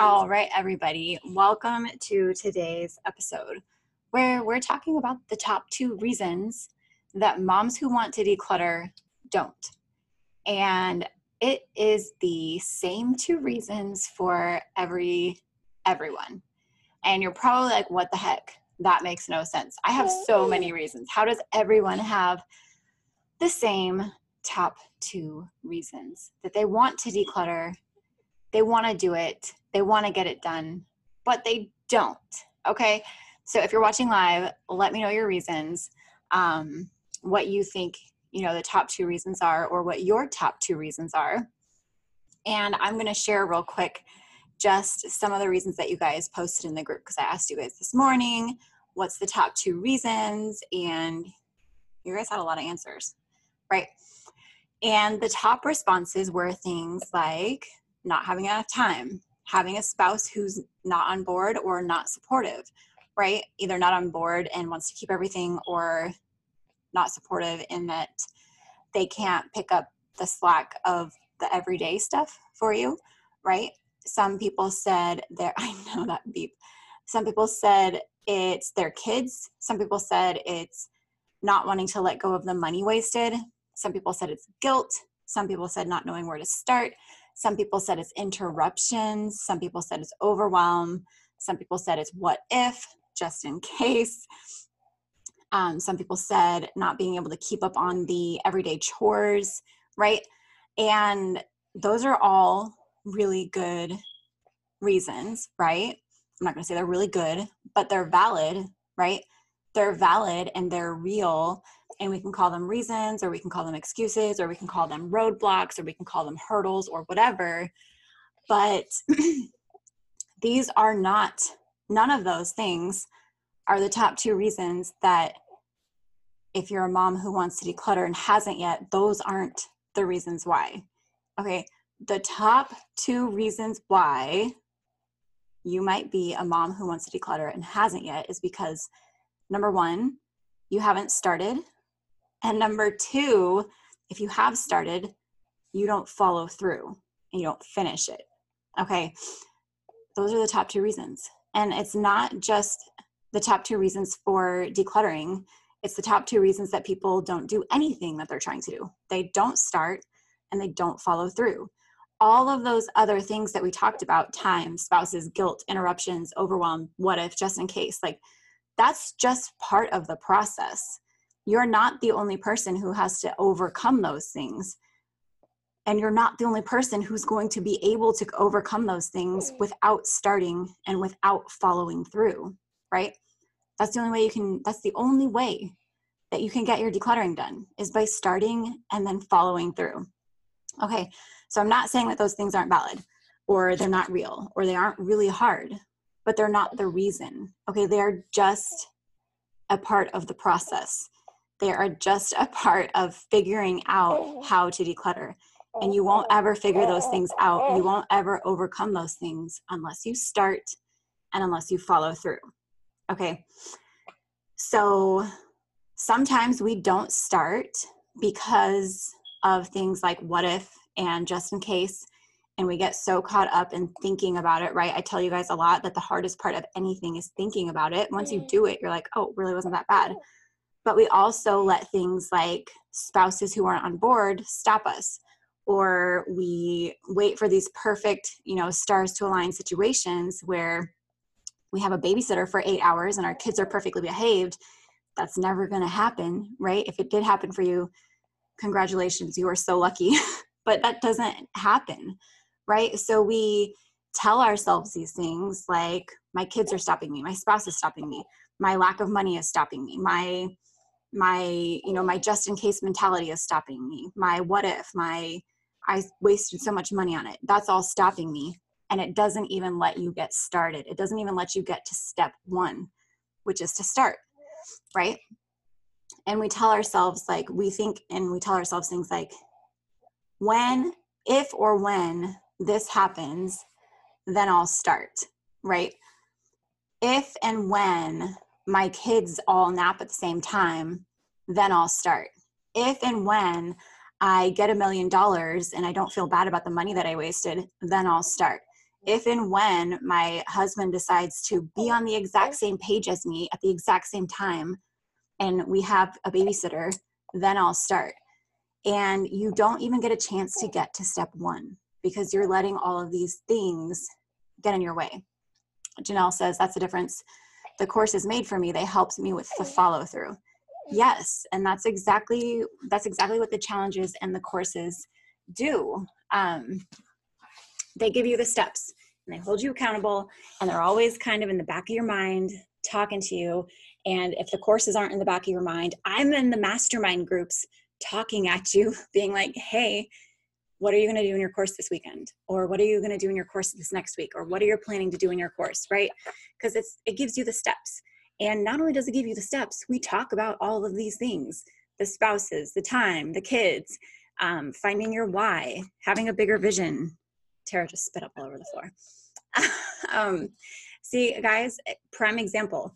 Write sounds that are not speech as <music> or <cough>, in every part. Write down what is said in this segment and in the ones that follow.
All right, everybody, welcome to today's episode where we're talking about the top two reasons that moms who want to declutter don't. And it is the same two reasons for every everyone. And you're probably like, what the heck? That makes no sense. I have so many reasons. How does everyone have the same top two reasons that they want to declutter they want to do it, they want to get it done, but they don't. Okay. So if you're watching live, let me know your reasons, um, what you think you know the top two reasons are or what your top two reasons are and i'm going to share real quick just some of the reasons that you guys posted in the group because i asked you guys this morning what's the top two reasons and you guys had a lot of answers right and the top responses were things like not having enough time having a spouse who's not on board or not supportive right either not on board and wants to keep everything or not supportive in that they can't pick up the slack of the everyday stuff for you, right? Some people said there, <laughs> I know that beep. Some people said it's their kids. Some people said it's not wanting to let go of the money wasted. Some people said it's guilt. Some people said not knowing where to start. Some people said it's interruptions. Some people said it's overwhelm. Some people said it's what if, just in case. Um, some people said not being able to keep up on the everyday chores, right? And those are all really good reasons, right? I'm not going to say they're really good, but they're valid, right? They're valid and they're real. And we can call them reasons, or we can call them excuses, or we can call them roadblocks, or we can call them hurdles, or whatever. But <clears throat> these are not, none of those things are the top two reasons that if you're a mom who wants to declutter and hasn't yet, those aren't the reasons why. Okay, the top two reasons why you might be a mom who wants to declutter and hasn't yet is because number one, you haven't started. And number two, if you have started, you don't follow through and you don't finish it. Okay, those are the top two reasons. And it's not just the top two reasons for decluttering it's the top two reasons that people don't do anything that they're trying to do. They don't start and they don't follow through. All of those other things that we talked about time, spouses, guilt, interruptions, overwhelm, what if, just in case like that's just part of the process. You're not the only person who has to overcome those things. And you're not the only person who's going to be able to overcome those things without starting and without following through, right? That's the only way you can, that's the only way that you can get your decluttering done is by starting and then following through. Okay, so I'm not saying that those things aren't valid or they're not real or they aren't really hard, but they're not the reason. Okay, they are just a part of the process. They are just a part of figuring out how to declutter. And you won't ever figure those things out. You won't ever overcome those things unless you start and unless you follow through. Okay. So sometimes we don't start because of things like what if and just in case. And we get so caught up in thinking about it, right? I tell you guys a lot that the hardest part of anything is thinking about it. Once you mm-hmm. do it, you're like, oh, it really wasn't that bad. But we also let things like spouses who aren't on board stop us or we wait for these perfect you know stars to align situations where we have a babysitter for eight hours and our kids are perfectly behaved, that's never going to happen, right? If it did happen for you, congratulations, you are so lucky. <laughs> but that doesn't happen, right? So we tell ourselves these things like, my kids are stopping me, my spouse is stopping me, my lack of money is stopping me, my my you know my just in case mentality is stopping me my what if my i wasted so much money on it that's all stopping me and it doesn't even let you get started. It doesn't even let you get to step one, which is to start, right? And we tell ourselves, like, we think and we tell ourselves things like, when, if or when this happens, then I'll start, right? If and when my kids all nap at the same time, then I'll start. If and when I get a million dollars and I don't feel bad about the money that I wasted, then I'll start if and when my husband decides to be on the exact same page as me at the exact same time and we have a babysitter, then I'll start. And you don't even get a chance to get to step one because you're letting all of these things get in your way. Janelle says that's the difference. The course is made for me. They helped me with the follow through. Yes, and that's exactly that's exactly what the challenges and the courses do. Um, they give you the steps and they hold you accountable and they're always kind of in the back of your mind talking to you and if the courses aren't in the back of your mind i'm in the mastermind groups talking at you, <laughs> being like, hey, what are you going to do in your course this weekend? Or what are you going to do in your course this next week? Or what are you planning to do in your course? Right? Because it's it gives you the steps. And not only does it give you the steps we talk about all of these things. The spouses the time the kids um, finding your why having a bigger vision. Tara just spit up all over the floor. <laughs> Um, see guys prime example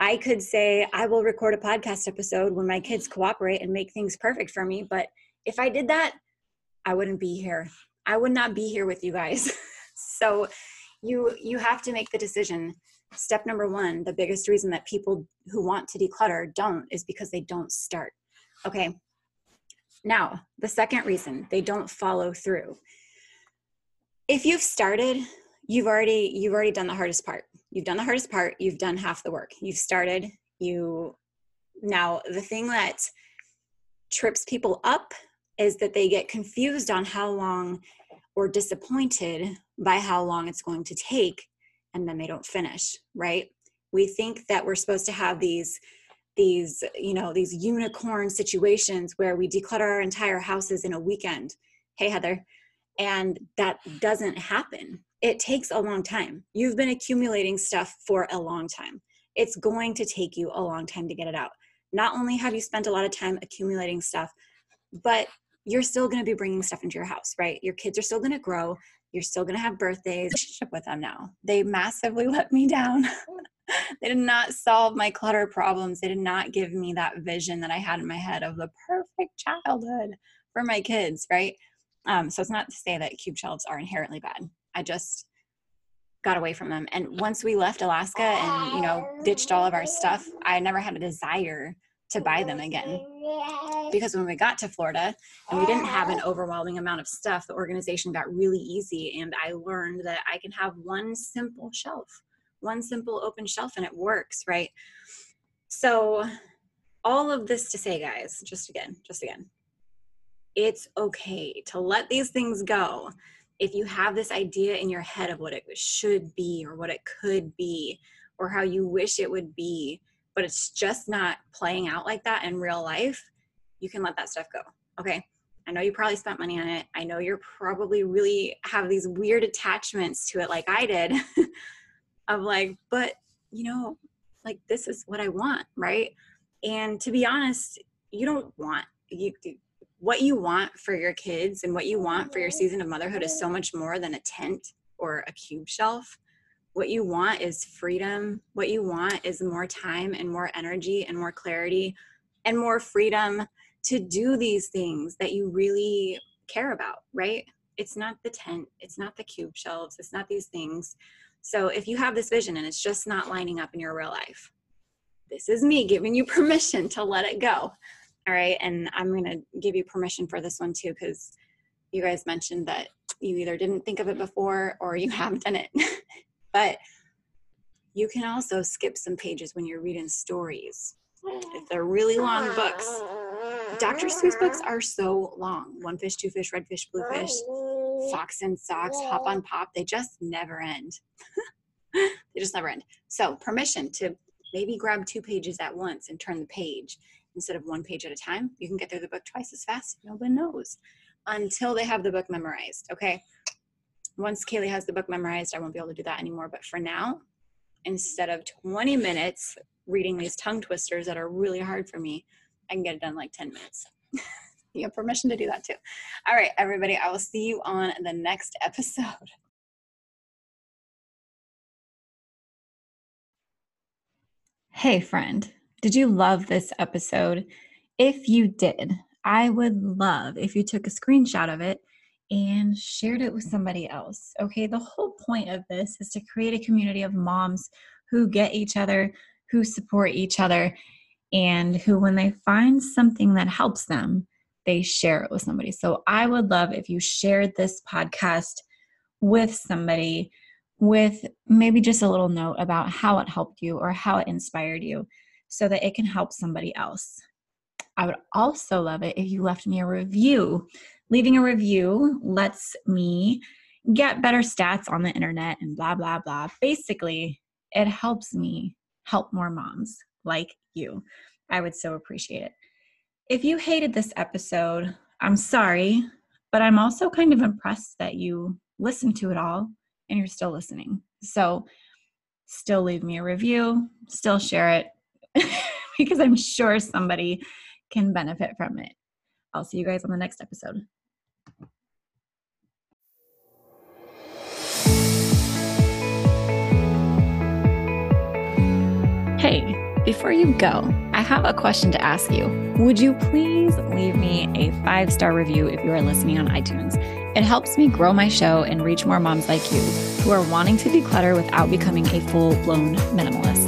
i could say i will record a podcast episode when my kids cooperate and make things perfect for me but if i did that I wouldn't be here. I would not be here with you guys. <laughs> so you you have to make the decision. Step number 1, the biggest reason that people who want to declutter don't is because they don't start. Okay. Now, the second reason they don't follow through. If you've started, you've already you've already done the hardest part. You've done the hardest part, you've done half the work. You've started, you now the thing that trips people up is that they get confused on how long or disappointed by how long it's going to take and then they don't finish right? We think that we're supposed to have these these you know these unicorn situations where we declutter our entire houses in a weekend. Hey heather. And that doesn't happen it takes a long time you've been accumulating stuff for a long time it's going to take you a long time to get it out not only have you spent a lot of time accumulating stuff but you're still going to be bringing stuff into your house, right? Your kids are still going to grow. You're still going to have birthdays. Relationship with them now. They massively <laughs> let me down. <laughs> they did not solve my clutter problems. They did not give me that vision that I had in my head of the perfect childhood for my kids, right? Um, so it's not to say that cube shelves are inherently bad. I just got away from them. And once we left Alaska and, you know, ditched all of our stuff, I never had a desire to buy them again. Because when we got to Florida and we didn't have an overwhelming amount of stuff, the organization got really easy. And I learned that I can have one simple shelf, one simple open shelf, and it works, right? So, all of this to say, guys, just again, just again, it's okay to let these things go. If you have this idea in your head of what it should be or what it could be or how you wish it would be, but it's just not playing out like that in real life, you can let that stuff go. Okay. I know you probably spent money on it. I know you're probably really have these weird attachments to it, like I did, <laughs> of like, but you know, like this is what I want, right? And to be honest, you don't want you what you want for your kids and what you want for your mm-hmm. season of motherhood is so much more than a tent or a cube shelf what you want is freedom. What you want is more time and more energy and more clarity and more freedom to do these things that you really care about, right? It's not the tent, it's not the cube shelves, it's not these things. So if you have this vision and it's just not lining up in your real life, this is me giving you <laughs> permission to let it go. All right. And I'm going to give you permission for this one too, because you guys mentioned that you either didn't think of it before or you <laughs> haven't done it. <laughs> But you can also skip some pages when you're reading stories. If they're really long books, Dr. Seuss books are so long. One fish, two fish, red fish, blue fish, fox and socks, hop on pop. They just never end. <laughs> they just never end. So, permission to maybe grab two pages at once and turn the page instead of one page at a time. You can get through the book twice as fast. No one knows until they have the book memorized. Okay once Kaylee has the book memorized, I won't be able to do that anymore. But for now, instead of 20 minutes reading these tongue twisters that are really hard for me, I can get it done like 10 minutes. <laughs> you have permission to do that too. All right, everybody, I will see you on the next episode. <laughs> Hey, friend, did you love this episode? If you did, I would love if you took a screenshot of it and shared it with somebody else. Okay, the whole point of this is to create a community of moms who get each other, who support each other, and who, when they find something that helps them, they share it with somebody. So I would love if you shared this podcast with somebody with maybe just a little note about how it helped you or how it inspired you so that it can help somebody else. I would also love it if you left me a review leaving a review lets me get better stats on the internet and blah, blah, blah. Basically, it helps me help more moms like you. I would so appreciate it. If you hated this episode, I'm sorry, but I'm also kind of impressed that you listened to it all and you're still listening. So, still leave me a review, still share it <laughs> because I'm sure somebody can benefit from it. I'll see you guys on the next episode. Hey, before you go, I have a question to ask you. Would you please leave me a five star review if you are listening on iTunes? It helps me grow my show and reach more moms like you who are wanting to declutter without becoming a full blown minimalist.